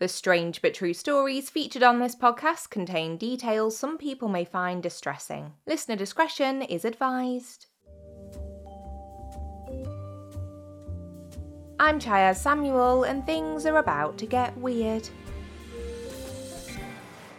The strange but true stories featured on this podcast contain details some people may find distressing. Listener discretion is advised. I'm Chyaz Samuel, and things are about to get weird.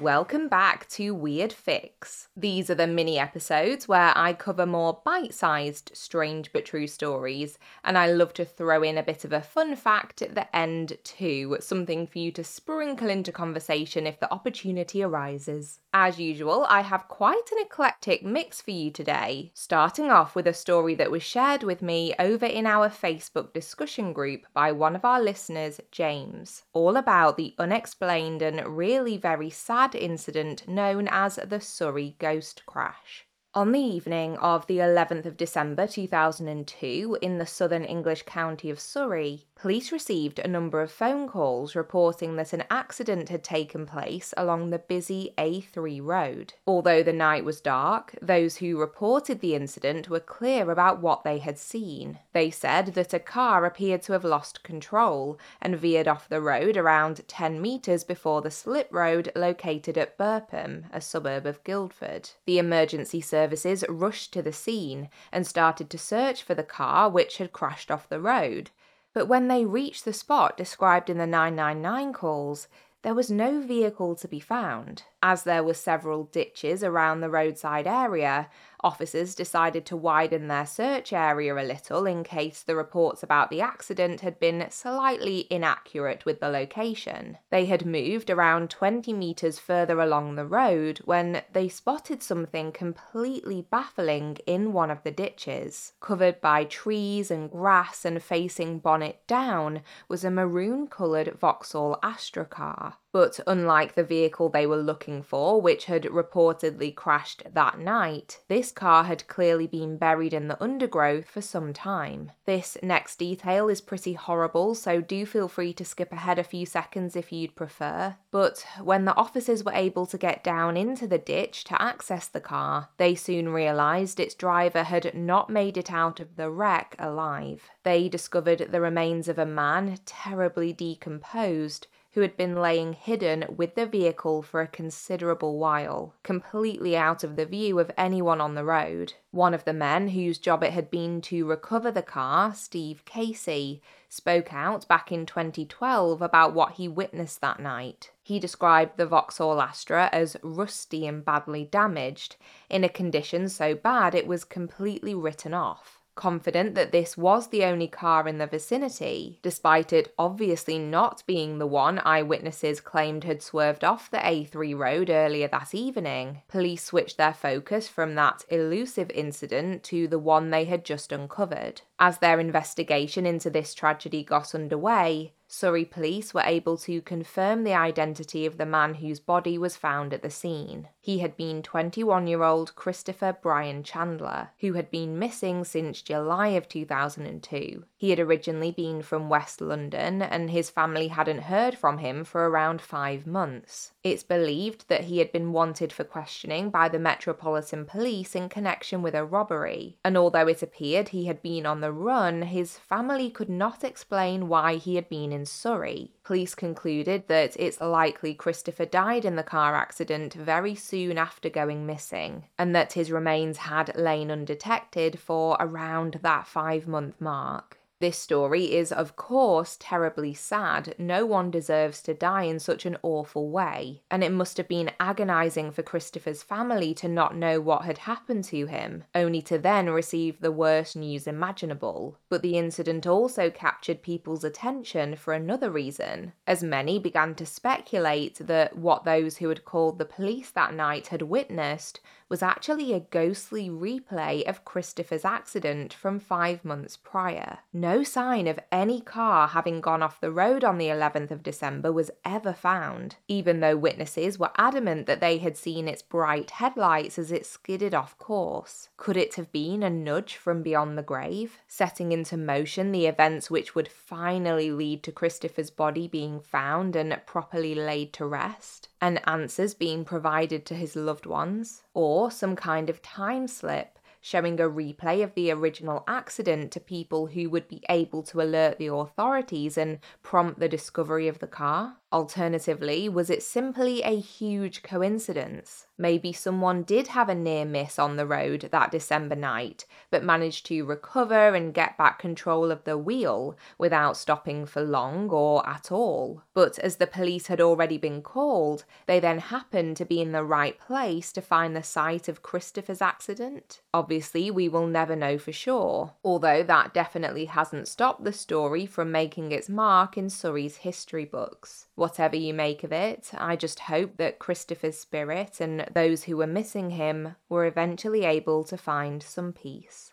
Welcome back to Weird Fix. These are the mini episodes where I cover more bite sized, strange but true stories, and I love to throw in a bit of a fun fact at the end too, something for you to sprinkle into conversation if the opportunity arises. As usual, I have quite an eclectic mix for you today, starting off with a story that was shared with me over in our Facebook discussion group by one of our listeners, James, all about the unexplained and really very sad incident known as the Surrey Ghost Crash. On the evening of the 11th of December 2002, in the southern English county of Surrey, police received a number of phone calls reporting that an accident had taken place along the busy A3 road. Although the night was dark, those who reported the incident were clear about what they had seen. They said that a car appeared to have lost control and veered off the road around 10 metres before the slip road located at Burpham, a suburb of Guildford. The emergency services rushed to the scene and started to search for the car which had crashed off the road. But when they reached the spot described in the 999 calls, there was no vehicle to be found. As there were several ditches around the roadside area, officers decided to widen their search area a little in case the reports about the accident had been slightly inaccurate with the location. They had moved around 20 metres further along the road when they spotted something completely baffling in one of the ditches. Covered by trees and grass and facing bonnet down was a maroon coloured Vauxhall Astra car. But unlike the vehicle they were looking for, which had reportedly crashed that night, this car had clearly been buried in the undergrowth for some time. This next detail is pretty horrible, so do feel free to skip ahead a few seconds if you'd prefer. But when the officers were able to get down into the ditch to access the car, they soon realised its driver had not made it out of the wreck alive. They discovered the remains of a man terribly decomposed who had been laying hidden with the vehicle for a considerable while, completely out of the view of anyone on the road. One of the men whose job it had been to recover the car, Steve Casey, spoke out back in 2012 about what he witnessed that night. He described the Vauxhall Astra as rusty and badly damaged, in a condition so bad it was completely written off confident that this was the only car in the vicinity, despite it obviously not being the one eyewitnesses claimed had swerved off the A3 road earlier that evening. Police switched their focus from that elusive incident to the one they had just uncovered. As their investigation into this tragedy got underway, Surrey police were able to confirm the identity of the man whose body was found at the scene. He had been 21 year old Christopher Brian Chandler, who had been missing since July of 2002. He had originally been from West London and his family hadn't heard from him for around five months. It's believed that he had been wanted for questioning by the Metropolitan Police in connection with a robbery, and although it appeared he had been on the run, his family could not explain why he had been in Surrey. Police concluded that it's likely Christopher died in the car accident very soon after going missing, and that his remains had lain undetected for around that five month mark. This story is, of course, terribly sad. No one deserves to die in such an awful way, and it must have been agonising for Christopher's family to not know what had happened to him, only to then receive the worst news imaginable. But the incident also captured people's attention for another reason, as many began to speculate that what those who had called the police that night had witnessed was actually a ghostly replay of Christopher's accident from five months prior. No sign of any car having gone off the road on the 11th of December was ever found, even though witnesses were adamant that they had seen its bright headlights as it skidded off course. Could it have been a nudge from beyond the grave, setting into motion the events which would finally lead to Christopher's body being found and properly laid to rest? and answers being provided to his loved ones, or some kind of time slip showing a replay of the original accident to people who would be able to alert the authorities and prompt the discovery of the car? Alternatively, was it simply a huge coincidence? Maybe someone did have a near miss on the road that December night, but managed to recover and get back control of the wheel without stopping for long or at all. But as the police had already been called, they then happened to be in the right place to find the site of Christopher's accident. Obviously, we will never know for sure, although that definitely hasn't stopped the story from making its mark in Surrey's history books. Whatever you make of it, I just hope that Christopher's spirit and those who were missing him were eventually able to find some peace.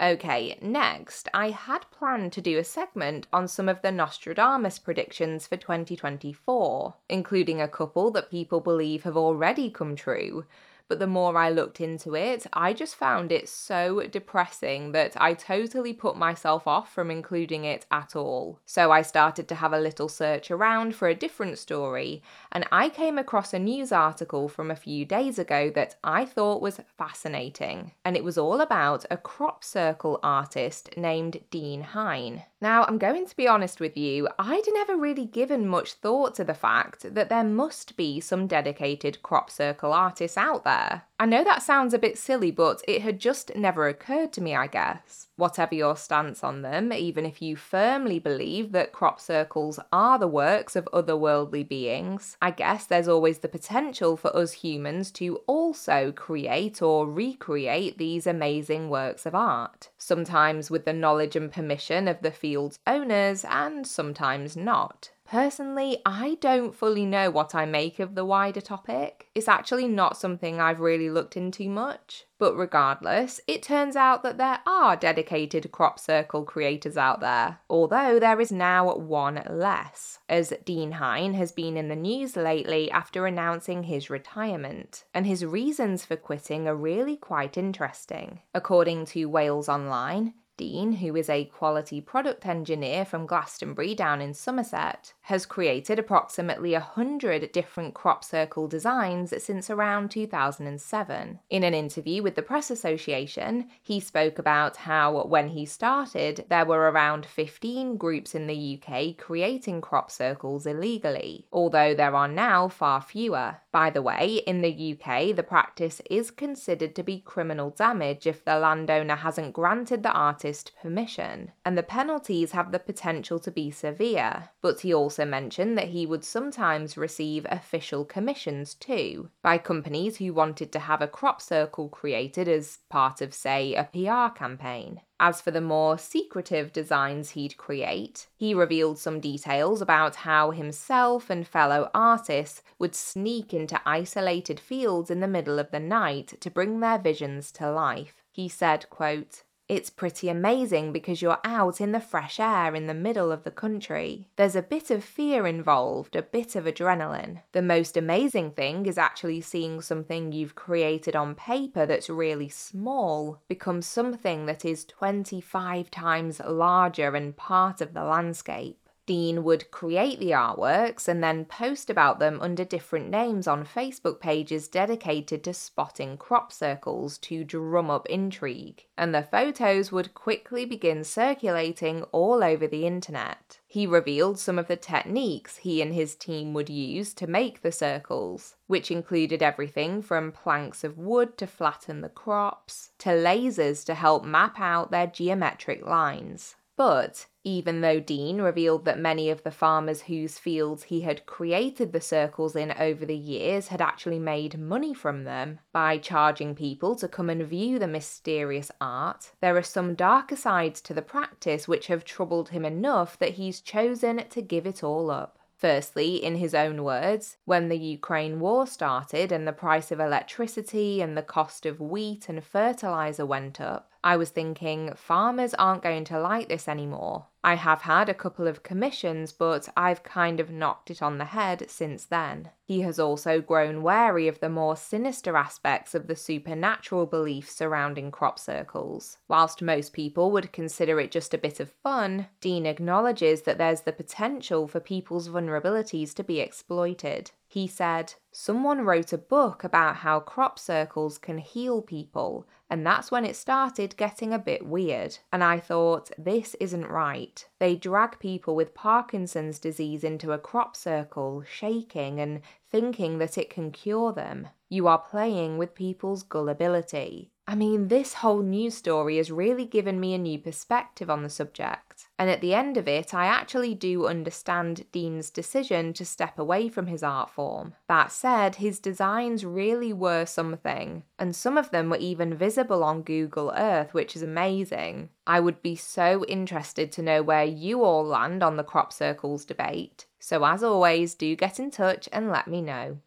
Okay, next, I had planned to do a segment on some of the Nostradamus predictions for 2024, including a couple that people believe have already come true, but the more I looked into it, I just found it so depressing that I totally put myself off from including it at all. So I started to have a little search around for a different story, and I came across a news article from a few days ago that I thought was fascinating. And it was all about a crop circle artist named Dean Hine. Now, I'm going to be honest with you, I'd never really given much thought to the fact that there must be some dedicated crop circle artists out there. I know that sounds a bit silly, but it had just never occurred to me, I guess. Whatever your stance on them, even if you firmly believe that crop circles are the works of otherworldly beings, I guess there's always the potential for us humans to also create or recreate these amazing works of art. Sometimes with the knowledge and permission of the field's owners, and sometimes not. Personally, I don't fully know what I make of the wider topic. It's actually not something I've really looked into much. But regardless, it turns out that there are dedicated crop circle creators out there, although there is now one less, as Dean Hine has been in the news lately after announcing his retirement. And his reasons for quitting are really quite interesting. According to Wales Online, Dean, who is a quality product engineer from Glastonbury down in Somerset, has created approximately 100 different crop circle designs since around 2007. In an interview with the Press Association, he spoke about how when he started, there were around 15 groups in the UK creating crop circles illegally, although there are now far fewer. By the way, in the UK, the practice is considered to be criminal damage if the landowner hasn't granted the artist permission, and the penalties have the potential to be severe. But he also mentioned that he would sometimes receive official commissions too, by companies who wanted to have a crop circle created as part of, say, a PR campaign. As for the more secretive designs he'd create, he revealed some details about how himself and fellow artists would sneak into isolated fields in the middle of the night to bring their visions to life. He said, quote, it's pretty amazing because you're out in the fresh air in the middle of the country. There's a bit of fear involved, a bit of adrenaline. The most amazing thing is actually seeing something you've created on paper that's really small become something that is 25 times larger and part of the landscape. Dean would create the artworks and then post about them under different names on Facebook pages dedicated to spotting crop circles to drum up intrigue, and the photos would quickly begin circulating all over the internet. He revealed some of the techniques he and his team would use to make the circles, which included everything from planks of wood to flatten the crops, to lasers to help map out their geometric lines. But even though Dean revealed that many of the farmers whose fields he had created the circles in over the years had actually made money from them by charging people to come and view the mysterious art, there are some darker sides to the practice which have troubled him enough that he's chosen to give it all up. Firstly, in his own words, when the Ukraine war started and the price of electricity and the cost of wheat and fertilizer went up, I was thinking farmers aren't going to like this anymore. I have had a couple of commissions, but I've kind of knocked it on the head since then. He has also grown wary of the more sinister aspects of the supernatural beliefs surrounding crop circles. Whilst most people would consider it just a bit of fun, Dean acknowledges that there's the potential for people's vulnerabilities to be exploited. He said, Someone wrote a book about how crop circles can heal people, and that's when it started getting a bit weird. And I thought, this isn't right. They drag people with Parkinson's disease into a crop circle, shaking and thinking that it can cure them. You are playing with people's gullibility. I mean, this whole news story has really given me a new perspective on the subject. And at the end of it, I actually do understand Dean's decision to step away from his art form. That said, his designs really were something, and some of them were even visible on Google Earth, which is amazing. I would be so interested to know where you all land on the crop circles debate. So, as always, do get in touch and let me know.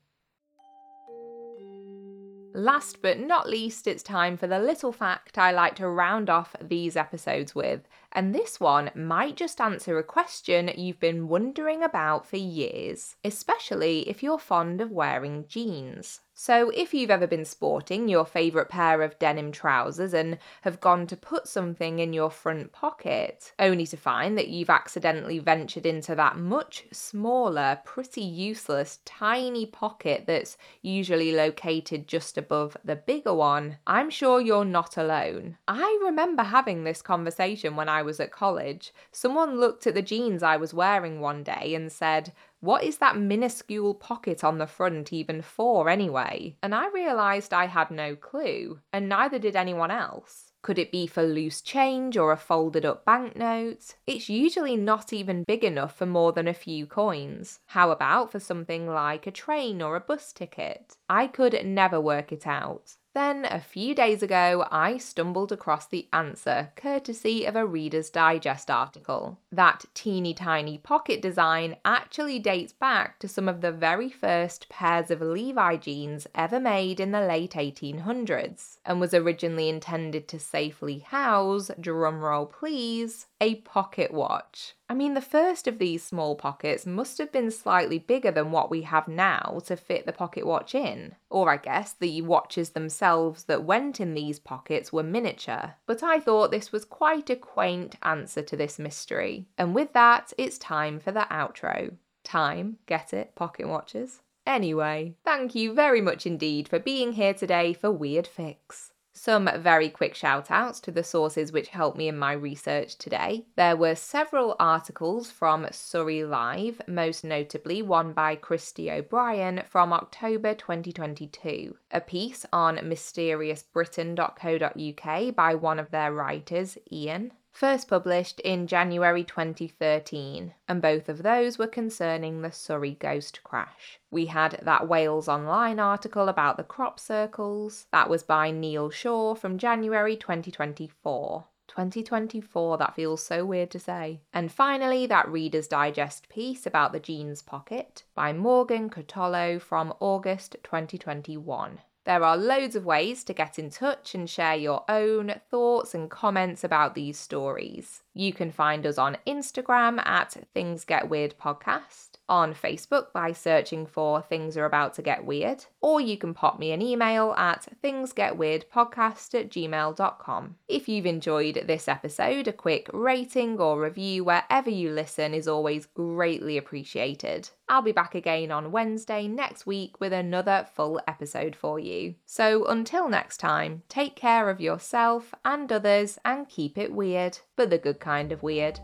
Last but not least, it's time for the little fact I like to round off these episodes with, and this one might just answer a question you've been wondering about for years, especially if you're fond of wearing jeans. So, if you've ever been sporting your favourite pair of denim trousers and have gone to put something in your front pocket, only to find that you've accidentally ventured into that much smaller, pretty useless, tiny pocket that's usually located just above the bigger one, I'm sure you're not alone. I remember having this conversation when I was at college. Someone looked at the jeans I was wearing one day and said, what is that minuscule pocket on the front even for, anyway? And I realised I had no clue, and neither did anyone else. Could it be for loose change or a folded up banknote? It's usually not even big enough for more than a few coins. How about for something like a train or a bus ticket? I could never work it out. Then, a few days ago, I stumbled across the answer, courtesy of a Reader's Digest article. That teeny tiny pocket design actually dates back to some of the very first pairs of Levi jeans ever made in the late 1800s, and was originally intended to safely house, drumroll please, a pocket watch. I mean, the first of these small pockets must have been slightly bigger than what we have now to fit the pocket watch in. Or I guess the watches themselves that went in these pockets were miniature. But I thought this was quite a quaint answer to this mystery. And with that, it's time for the outro. Time, get it, pocket watches? Anyway, thank you very much indeed for being here today for Weird Fix. Some very quick shout outs to the sources which helped me in my research today. There were several articles from Surrey Live, most notably one by Christy O'Brien from October 2022, a piece on mysteriousbritain.co.uk by one of their writers, Ian, first published in January 2013, and both of those were concerning the Surrey ghost crash. We had that Wales Online article about the crop circles, that was by Neil Shaw from January 2024. 2024, that feels so weird to say. And finally, that Reader's Digest piece about the jeans pocket by Morgan Cutolo from August 2021. There are loads of ways to get in touch and share your own thoughts and comments about these stories. You can find us on Instagram at Things Get Weird Podcast on Facebook by searching for Things Are About to Get Weird, or you can pop me an email at thingsgetweirdpodcast at gmail.com. If you've enjoyed this episode, a quick rating or review wherever you listen is always greatly appreciated. I'll be back again on Wednesday next week with another full episode for you. So until next time, take care of yourself and others and keep it weird, but the good kind of weird.